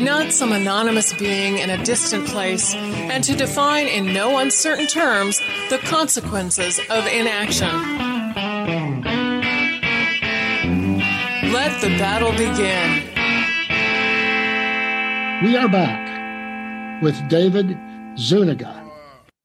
not some anonymous being in a distant place, and to define in no uncertain terms the consequences of inaction. Let the battle begin. We are back with David Zuniga,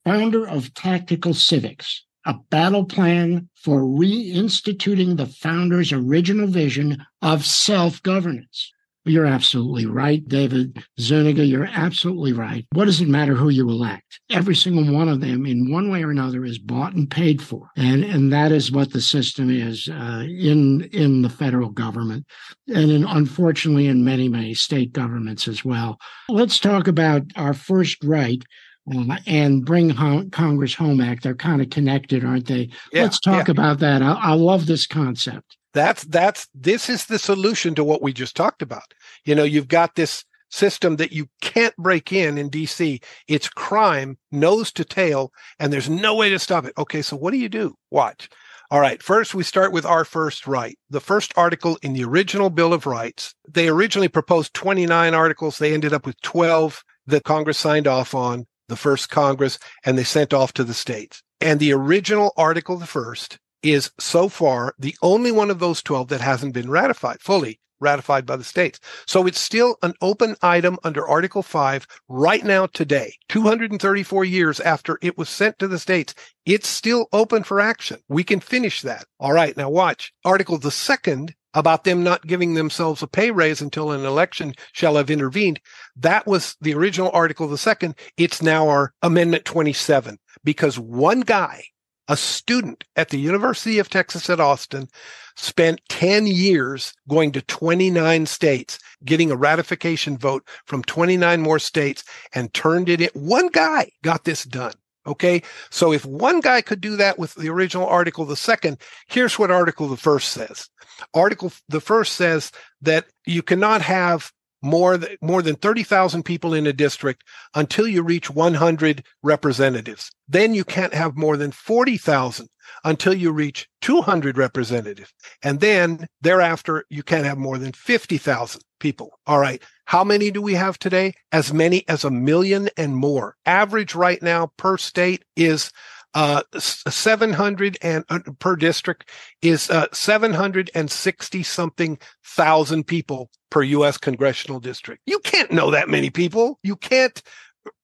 founder of Tactical Civics, a battle plan for reinstituting the founder's original vision of self governance. You're absolutely right, David Zuniga. You're absolutely right. What does it matter who you elect? Every single one of them, in one way or another, is bought and paid for, and and that is what the system is uh, in in the federal government, and in, unfortunately in many many state governments as well. Let's talk about our first right. Uh, and bring home, Congress Home Act. They're kind of connected, aren't they? Yeah, Let's talk yeah. about that. I, I love this concept. That's that's this is the solution to what we just talked about. You know, you've got this system that you can't break in in DC. It's crime, nose to tail, and there's no way to stop it. Okay, so what do you do? Watch. All right, first we start with our first right. The first article in the original Bill of Rights. They originally proposed 29 articles. They ended up with 12 that Congress signed off on, the first Congress, and they sent off to the states. And the original article, the first, is so far the only one of those 12 that hasn't been ratified fully ratified by the states. So it's still an open item under Article 5 right now today, 234 years after it was sent to the states. It's still open for action. We can finish that. All right. Now watch Article the second about them not giving themselves a pay raise until an election shall have intervened. That was the original Article the second. It's now our Amendment 27 because one guy a student at the University of Texas at Austin, spent 10 years going to 29 states, getting a ratification vote from 29 more states and turned it in. One guy got this done. Okay. So if one guy could do that with the original article, the second, here's what article the first says. Article the first says that you cannot have more than, more than 30,000 people in a district until you reach 100 representatives. Then you can't have more than 40,000 until you reach 200 representatives. And then thereafter, you can't have more than 50,000 people. All right. How many do we have today? As many as a million and more. Average right now per state is uh, 700 and uh, per district is uh, 760 something thousand people per U.S. congressional district. You can't know that many people. You can't,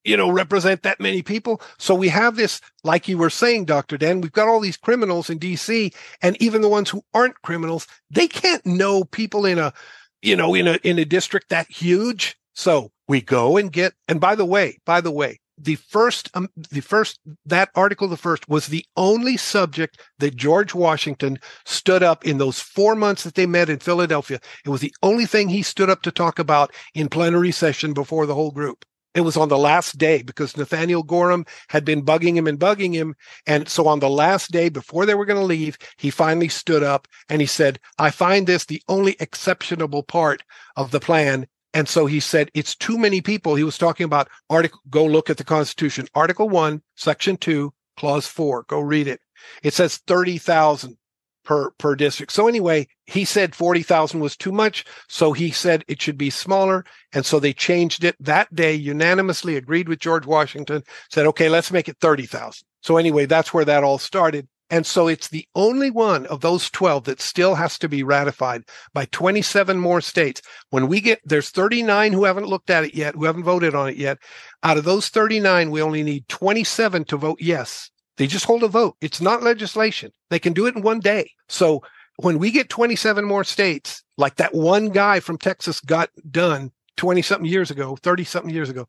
you know, represent that many people. So we have this, like you were saying, Dr. Dan, we've got all these criminals in DC and even the ones who aren't criminals, they can't know people in a, you know, in a, in a district that huge. So we go and get, and by the way, by the way, the first um, the first that article the first was the only subject that George Washington stood up in those 4 months that they met in Philadelphia it was the only thing he stood up to talk about in plenary session before the whole group it was on the last day because Nathaniel Gorham had been bugging him and bugging him and so on the last day before they were going to leave he finally stood up and he said I find this the only exceptionable part of the plan and so he said, it's too many people. He was talking about article, go look at the Constitution, Article 1, Section 2, Clause 4. Go read it. It says 30,000 per, per district. So anyway, he said 40,000 was too much. So he said it should be smaller. And so they changed it that day, unanimously agreed with George Washington, said, okay, let's make it 30,000. So anyway, that's where that all started. And so it's the only one of those 12 that still has to be ratified by 27 more states. When we get, there's 39 who haven't looked at it yet, who haven't voted on it yet. Out of those 39, we only need 27 to vote yes. They just hold a vote. It's not legislation. They can do it in one day. So when we get 27 more states, like that one guy from Texas got done 20 something years ago, 30 something years ago,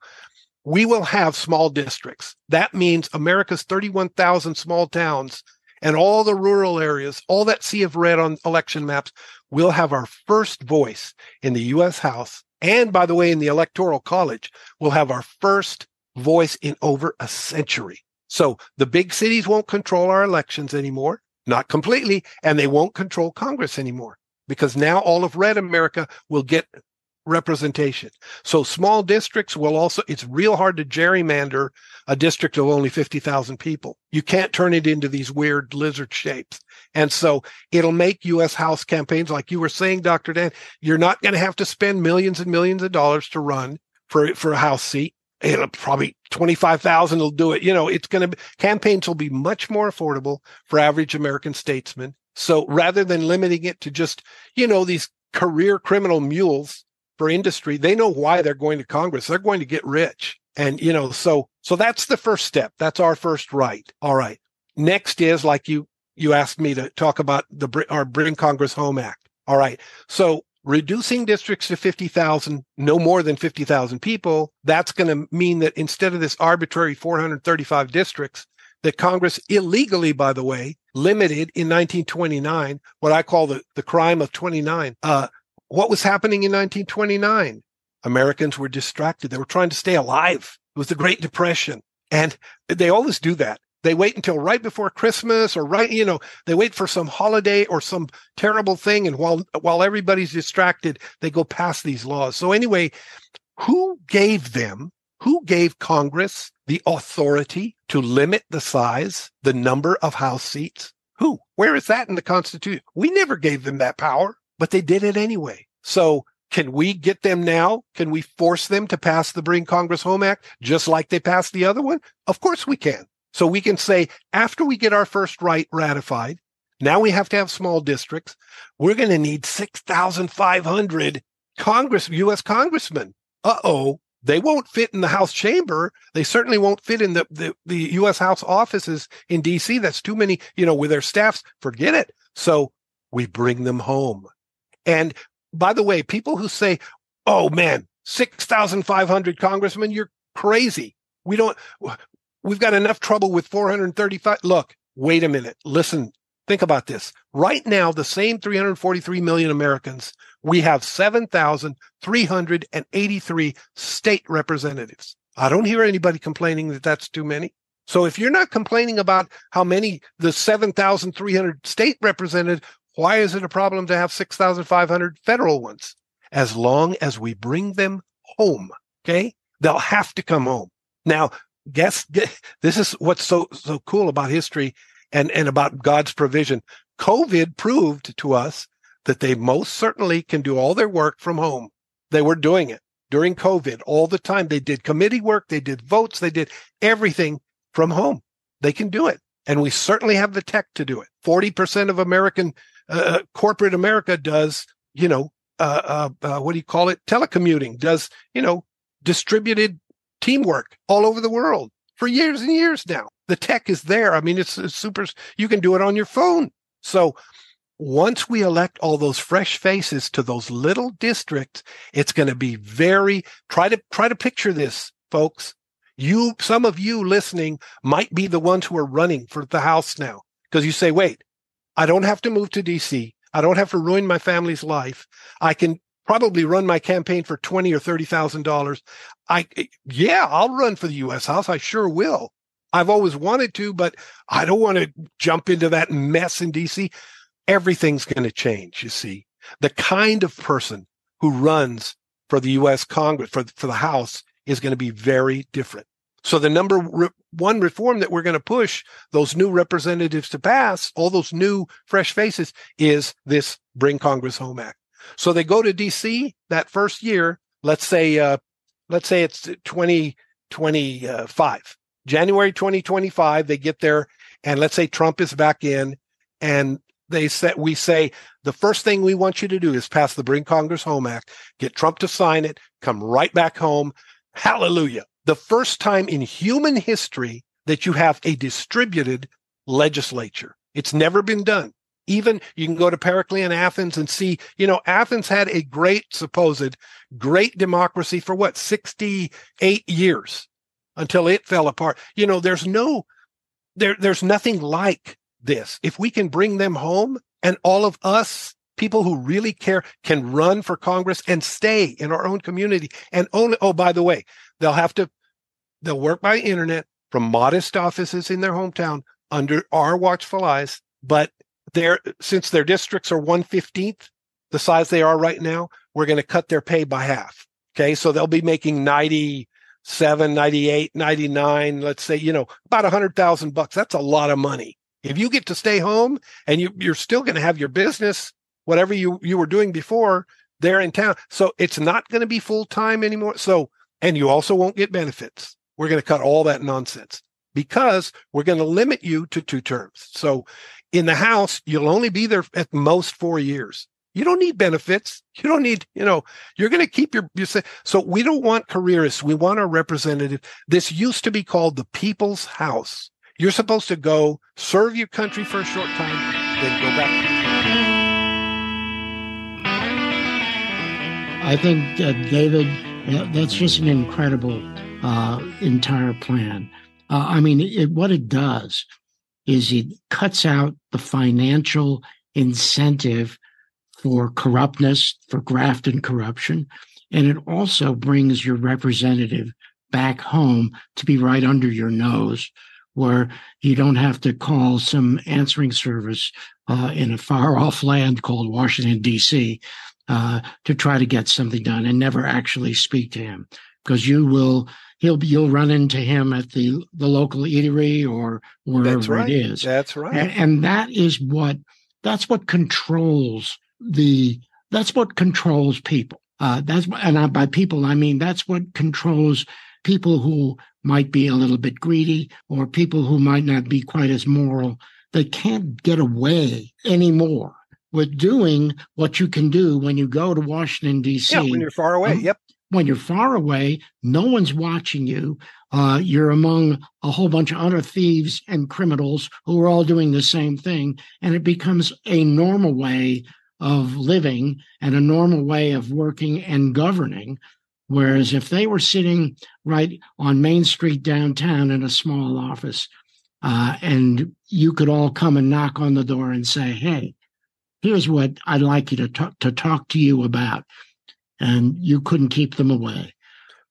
we will have small districts. That means America's 31,000 small towns and all the rural areas, all that sea of red on election maps, will have our first voice in the U.S. House. And by the way, in the Electoral College, we'll have our first voice in over a century. So the big cities won't control our elections anymore, not completely, and they won't control Congress anymore because now all of red America will get representation. So small districts will also, it's real hard to gerrymander a district of only 50,000 people. You can't turn it into these weird lizard shapes. And so it'll make U.S. House campaigns, like you were saying, Dr. Dan, you're not going to have to spend millions and millions of dollars to run for, for a House seat. It'll probably 25,000 will do it. You know, it's going to, campaigns will be much more affordable for average American statesmen. So rather than limiting it to just, you know, these career criminal mules for industry, they know why they're going to Congress. They're going to get rich. And, you know, so, so that's the first step. That's our first right. All right. Next is like you, you asked me to talk about the, our Bring Congress Home Act. All right. So reducing districts to 50,000, no more than 50,000 people, that's going to mean that instead of this arbitrary 435 districts that Congress illegally, by the way, limited in 1929, what I call the, the crime of 29, uh, what was happening in 1929? Americans were distracted. They were trying to stay alive. It was the Great Depression. And they always do that. They wait until right before Christmas or right, you know, they wait for some holiday or some terrible thing. And while, while everybody's distracted, they go past these laws. So anyway, who gave them, who gave Congress the authority to limit the size, the number of House seats? Who? Where is that in the Constitution? We never gave them that power but they did it anyway. So can we get them now? Can we force them to pass the Bring Congress Home Act just like they passed the other one? Of course we can. So we can say after we get our first right ratified, now we have to have small districts. We're going to need 6,500 Congress, U.S. congressmen. Uh oh. They won't fit in the House chamber. They certainly won't fit in the, the, the U.S. House offices in D.C. That's too many, you know, with their staffs. Forget it. So we bring them home. And by the way, people who say, oh man, 6,500 congressmen, you're crazy. We don't, we've got enough trouble with 435. Look, wait a minute. Listen, think about this. Right now, the same 343 million Americans, we have 7,383 state representatives. I don't hear anybody complaining that that's too many. So if you're not complaining about how many the 7,300 state representatives, why is it a problem to have 6,500 federal ones? As long as we bring them home, okay? They'll have to come home. Now, guess, this is what's so, so cool about history and, and about God's provision. COVID proved to us that they most certainly can do all their work from home. They were doing it during COVID all the time. They did committee work. They did votes. They did everything from home. They can do it. And we certainly have the tech to do it. 40% of American uh, uh, corporate America does, you know, uh, uh, uh, what do you call it? Telecommuting does, you know, distributed teamwork all over the world for years and years now. The tech is there. I mean, it's, it's super. You can do it on your phone. So once we elect all those fresh faces to those little districts, it's going to be very, try to, try to picture this, folks. You, some of you listening might be the ones who are running for the house now because you say, wait, I don't have to move to DC. I don't have to ruin my family's life. I can probably run my campaign for twenty or thirty thousand dollars. I yeah, I'll run for the U.S. House. I sure will. I've always wanted to, but I don't want to jump into that mess in DC. Everything's going to change. You see, the kind of person who runs for the U.S. Congress for for the House is going to be very different. So the number re- one reform that we're going to push those new representatives to pass, all those new fresh faces, is this Bring Congress Home Act. So they go to DC that first year. Let's say, uh, let's say it's 2025, January 2025. They get there, and let's say Trump is back in, and they said we say the first thing we want you to do is pass the Bring Congress Home Act, get Trump to sign it, come right back home. Hallelujah the first time in human history that you have a distributed legislature. It's never been done. Even you can go to Periclean Athens and see, you know, Athens had a great, supposed great democracy for what, 68 years until it fell apart. You know, there's no, there, there's nothing like this. If we can bring them home and all of us people who really care can run for Congress and stay in our own community and only, oh, by the way, they'll have to, they'll work by internet from modest offices in their hometown under our watchful eyes. But their, since their districts are 115th the size they are right now, we're going to cut their pay by half. Okay. So they'll be making 97, 98, 99, let's say, you know, about a hundred thousand bucks. That's a lot of money. If you get to stay home and you, you're still going to have your business whatever you you were doing before there in town. So it's not going to be full time anymore. So and you also won't get benefits. We're going to cut all that nonsense because we're going to limit you to two terms. So in the house, you'll only be there at most four years. You don't need benefits. You don't need, you know, you're going to keep your, your, so we don't want careerists. We want our representative. This used to be called the people's house. You're supposed to go serve your country for a short time, then go back. I think, uh, David, that's just an incredible uh, entire plan. Uh, I mean, it, what it does is it cuts out the financial incentive for corruptness, for graft and corruption. And it also brings your representative back home to be right under your nose, where you don't have to call some answering service uh, in a far off land called Washington, D.C uh, to try to get something done and never actually speak to him because you will he'll be you'll run into him at the the local eatery or wherever right. it is that's right and, and that is what that's what controls the that's what controls people uh, that's and I, by people I mean that's what controls people who might be a little bit greedy or people who might not be quite as moral they can't get away anymore with doing what you can do when you go to Washington D.C. Yeah, when you're far away. Um, yep. When you're far away, no one's watching you. Uh, you're among a whole bunch of other thieves and criminals who are all doing the same thing, and it becomes a normal way of living and a normal way of working and governing. Whereas if they were sitting right on Main Street downtown in a small office, uh, and you could all come and knock on the door and say, "Hey, here's what I'd like you to talk to talk to you about, and you couldn't keep them away.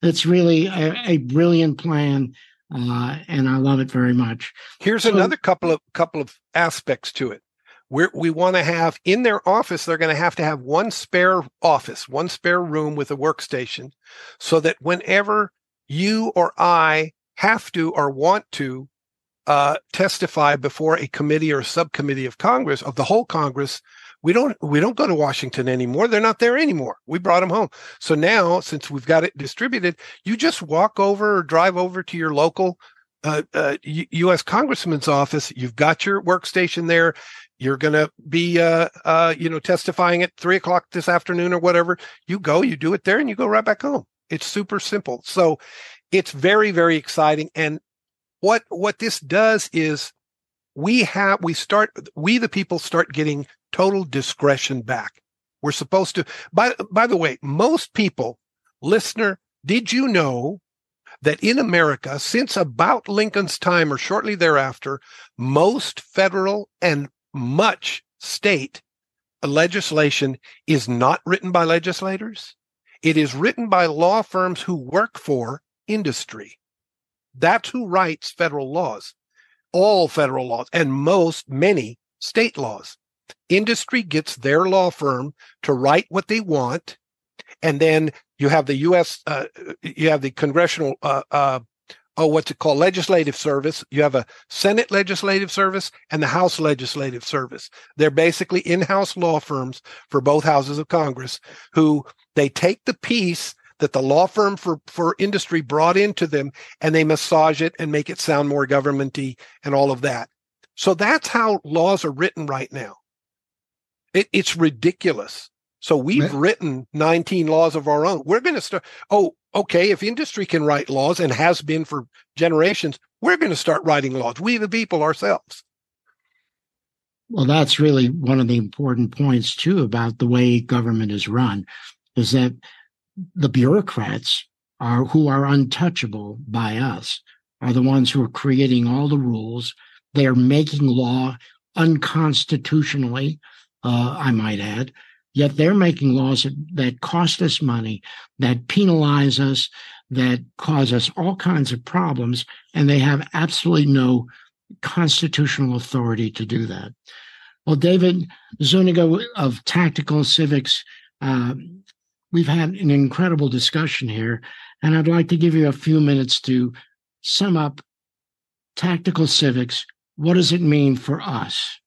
It's really a, a brilliant plan, uh, and I love it very much. Here's so, another couple of couple of aspects to it. We're, we want to have in their office, they're going to have to have one spare office, one spare room with a workstation, so that whenever you or I have to or want to uh, testify before a committee or subcommittee of Congress, of the whole Congress, we don't we don't go to Washington anymore. They're not there anymore. We brought them home. So now, since we've got it distributed, you just walk over or drive over to your local uh, uh, U.S. Congressman's office. You've got your workstation there. You're going to be, uh, uh, you know, testifying at three o'clock this afternoon or whatever. You go, you do it there, and you go right back home. It's super simple. So it's very, very exciting. And what what this does is we have we start we the people start getting total discretion back. We're supposed to, by, by the way, most people, listener, did you know that in America, since about Lincoln's time or shortly thereafter, most federal and much state legislation is not written by legislators? It is written by law firms who work for industry. That's who writes federal laws, all federal laws, and most, many state laws industry gets their law firm to write what they want and then you have the us uh, you have the congressional uh, uh, oh what's it called? Legislative service. You have a senate legislative service and the house legislative service. They're basically in-house law firms for both houses of congress who they take the piece that the law firm for, for industry brought into them and they massage it and make it sound more governmenty and all of that. So that's how laws are written right now it, it's ridiculous. So we've Man. written 19 laws of our own. We're going to start. Oh, okay. If industry can write laws and has been for generations, we're going to start writing laws. We, the people ourselves. Well, that's really one of the important points too about the way government is run, is that the bureaucrats are who are untouchable by us are the ones who are creating all the rules. They are making law unconstitutionally, uh, I might add. Yet they're making laws that, cost us money, that penalize us, that cause us all kinds of problems, and they have absolutely no constitutional authority to do that. Well, David Zuniga of Tactical Civics, uh, we've had an incredible discussion here, and I'd like to give you a few minutes to sum up tactical civics. What does it mean for us?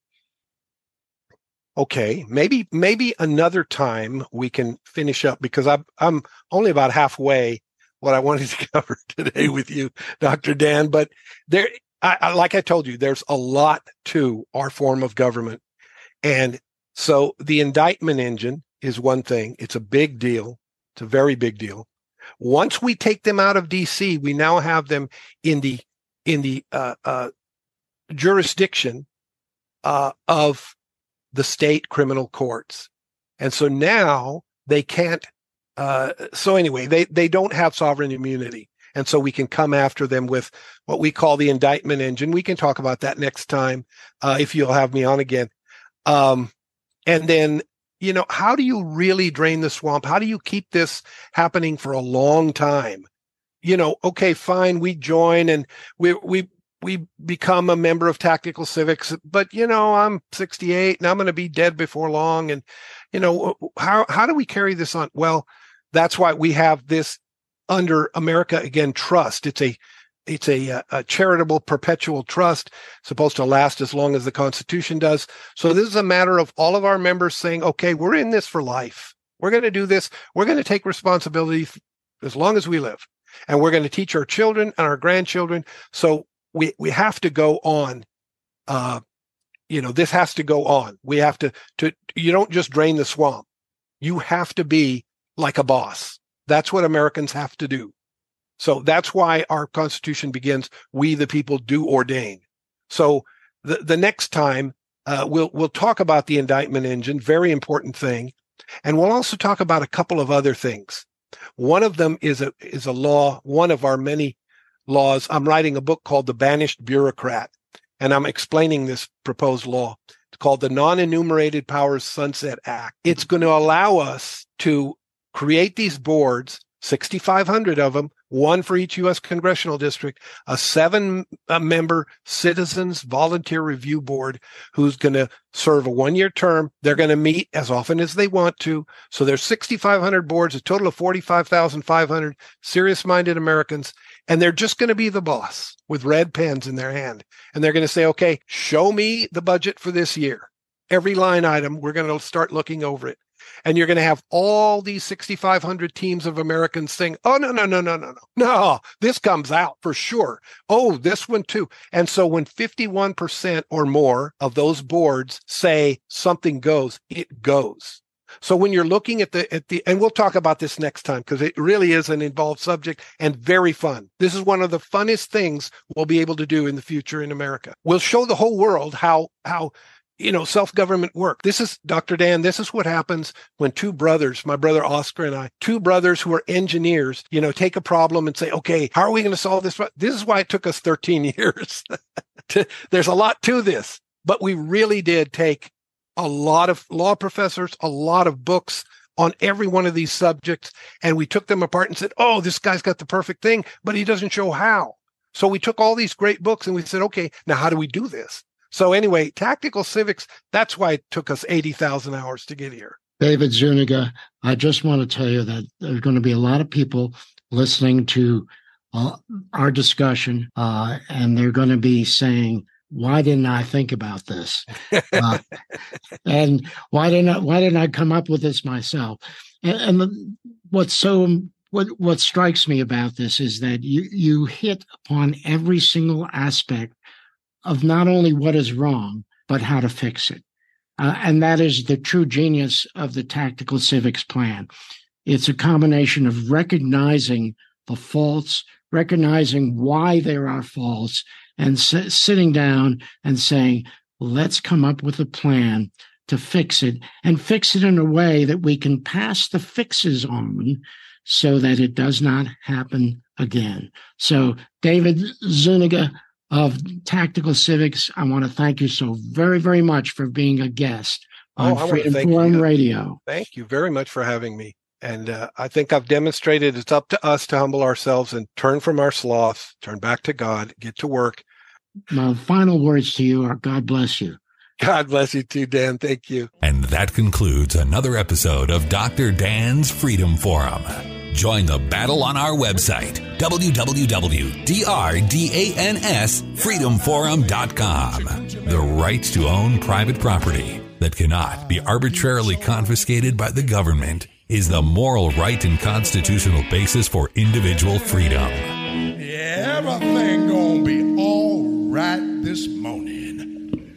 Okay, maybe maybe another time we can finish up because I'm I'm only about halfway what I wanted to cover today with you, Dr. Dan. But there, I, I, like I told you, there's a lot to our form of government, and so the indictment engine is one thing. It's a big deal. It's a very big deal. Once we take them out of DC, we now have them in the in the uh, uh, jurisdiction uh, of the state criminal courts, and so now they can't. Uh, so anyway, they they don't have sovereign immunity, and so we can come after them with what we call the indictment engine. We can talk about that next time uh, if you'll have me on again. Um, and then you know, how do you really drain the swamp? How do you keep this happening for a long time? You know, okay, fine, we join and we we we become a member of Tactical Civics, but you know, I'm 68 and I'm going to be dead before long. And you know, how how do we carry this on? Well, that's why we have this under America Again Trust. It's a it's a, uh, a, charitable perpetual trust supposed to last as long as the constitution does so this is a matter of all of our members saying okay we're in this for life we're going to do this we're going to take responsibility as long as we live and we're going to teach our children and our grandchildren so we we have to go on uh you know this has to go on we have to to you don't just drain the swamp you have to be like a boss that's what americans have to do so that's why our Constitution begins, we the people do ordain. So the, the next time uh, we'll we'll talk about the indictment engine, very important thing, and we'll also talk about a couple of other things. One of them is a is a law, one of our many laws. I'm writing a book called The Banished Bureaucrat, and I'm explaining this proposed law. It's called the Non-Enumerated Powers Sunset Act. It's going to allow us to create these boards, 6,500 of them, one for each U.S. congressional district, a seven uh, member citizens volunteer review board who's going to serve a one year term. They're going to meet as often as they want to. So there's 6,500 boards, a total of 45,500 serious minded Americans. And they're just going to be the boss with red pens in their hand. And they're going to say, okay, show me the budget for this year. Every line item, we're going to start looking over it and you're going to have all these 6,500 teams of Americans saying, oh, no, no, no, no, no, no, no, this comes out for sure. Oh, this one too. And so when 51% or more of those boards say something goes, it goes. So when you're looking at the at the and we'll talk about this next time because it really is an involved subject and very fun. This is one of the funnest things we'll be able to do in the future in America. We'll show the whole world how how you know, self government work. This is Dr. Dan. This is what happens when two brothers, my brother Oscar and I, two brothers who are engineers, you know, take a problem and say, okay, how are we going to solve this? This is why it took us 13 years. There's a lot to this, but we really did take a lot of law professors, a lot of books on every one of these subjects. And we took them apart and said, oh, this guy's got the perfect thing, but he doesn't show how. So we took all these great books and we said, okay, now how do we do this? So anyway, tactical civics, that's why it took us 80,000 hours to get here. David Zuniga, I just want to tell you that there's going to be a lot of people listening to uh, our discussion, uh, and they're going to be saying, "Why didn't I think about this?" Uh, and why didn't I, why didn't I come up with this myself? And, and the, what's so what what strikes me about this is that you you hit upon every single aspect of not only what is wrong, but how to fix it. Uh, and that is the true genius of the tactical civics plan. It's a combination of recognizing the faults, recognizing why there are faults, and s- sitting down and saying, let's come up with a plan to fix it and fix it in a way that we can pass the fixes on so that it does not happen again. So, David Zuniga of Tactical Civics, I want to thank you so very, very much for being a guest oh, on oh, Freedom Forum you. Radio. Thank you very much for having me. And uh, I think I've demonstrated it's up to us to humble ourselves and turn from our sloth, turn back to God, get to work. My final words to you are God bless you. God bless you too, Dan. Thank you. And that concludes another episode of Dr. Dan's Freedom Forum. Join the battle on our website, www.drdansfreedomforum.com. The right to own private property that cannot be arbitrarily confiscated by the government is the moral right and constitutional basis for individual freedom. Everything gonna be all right this morning.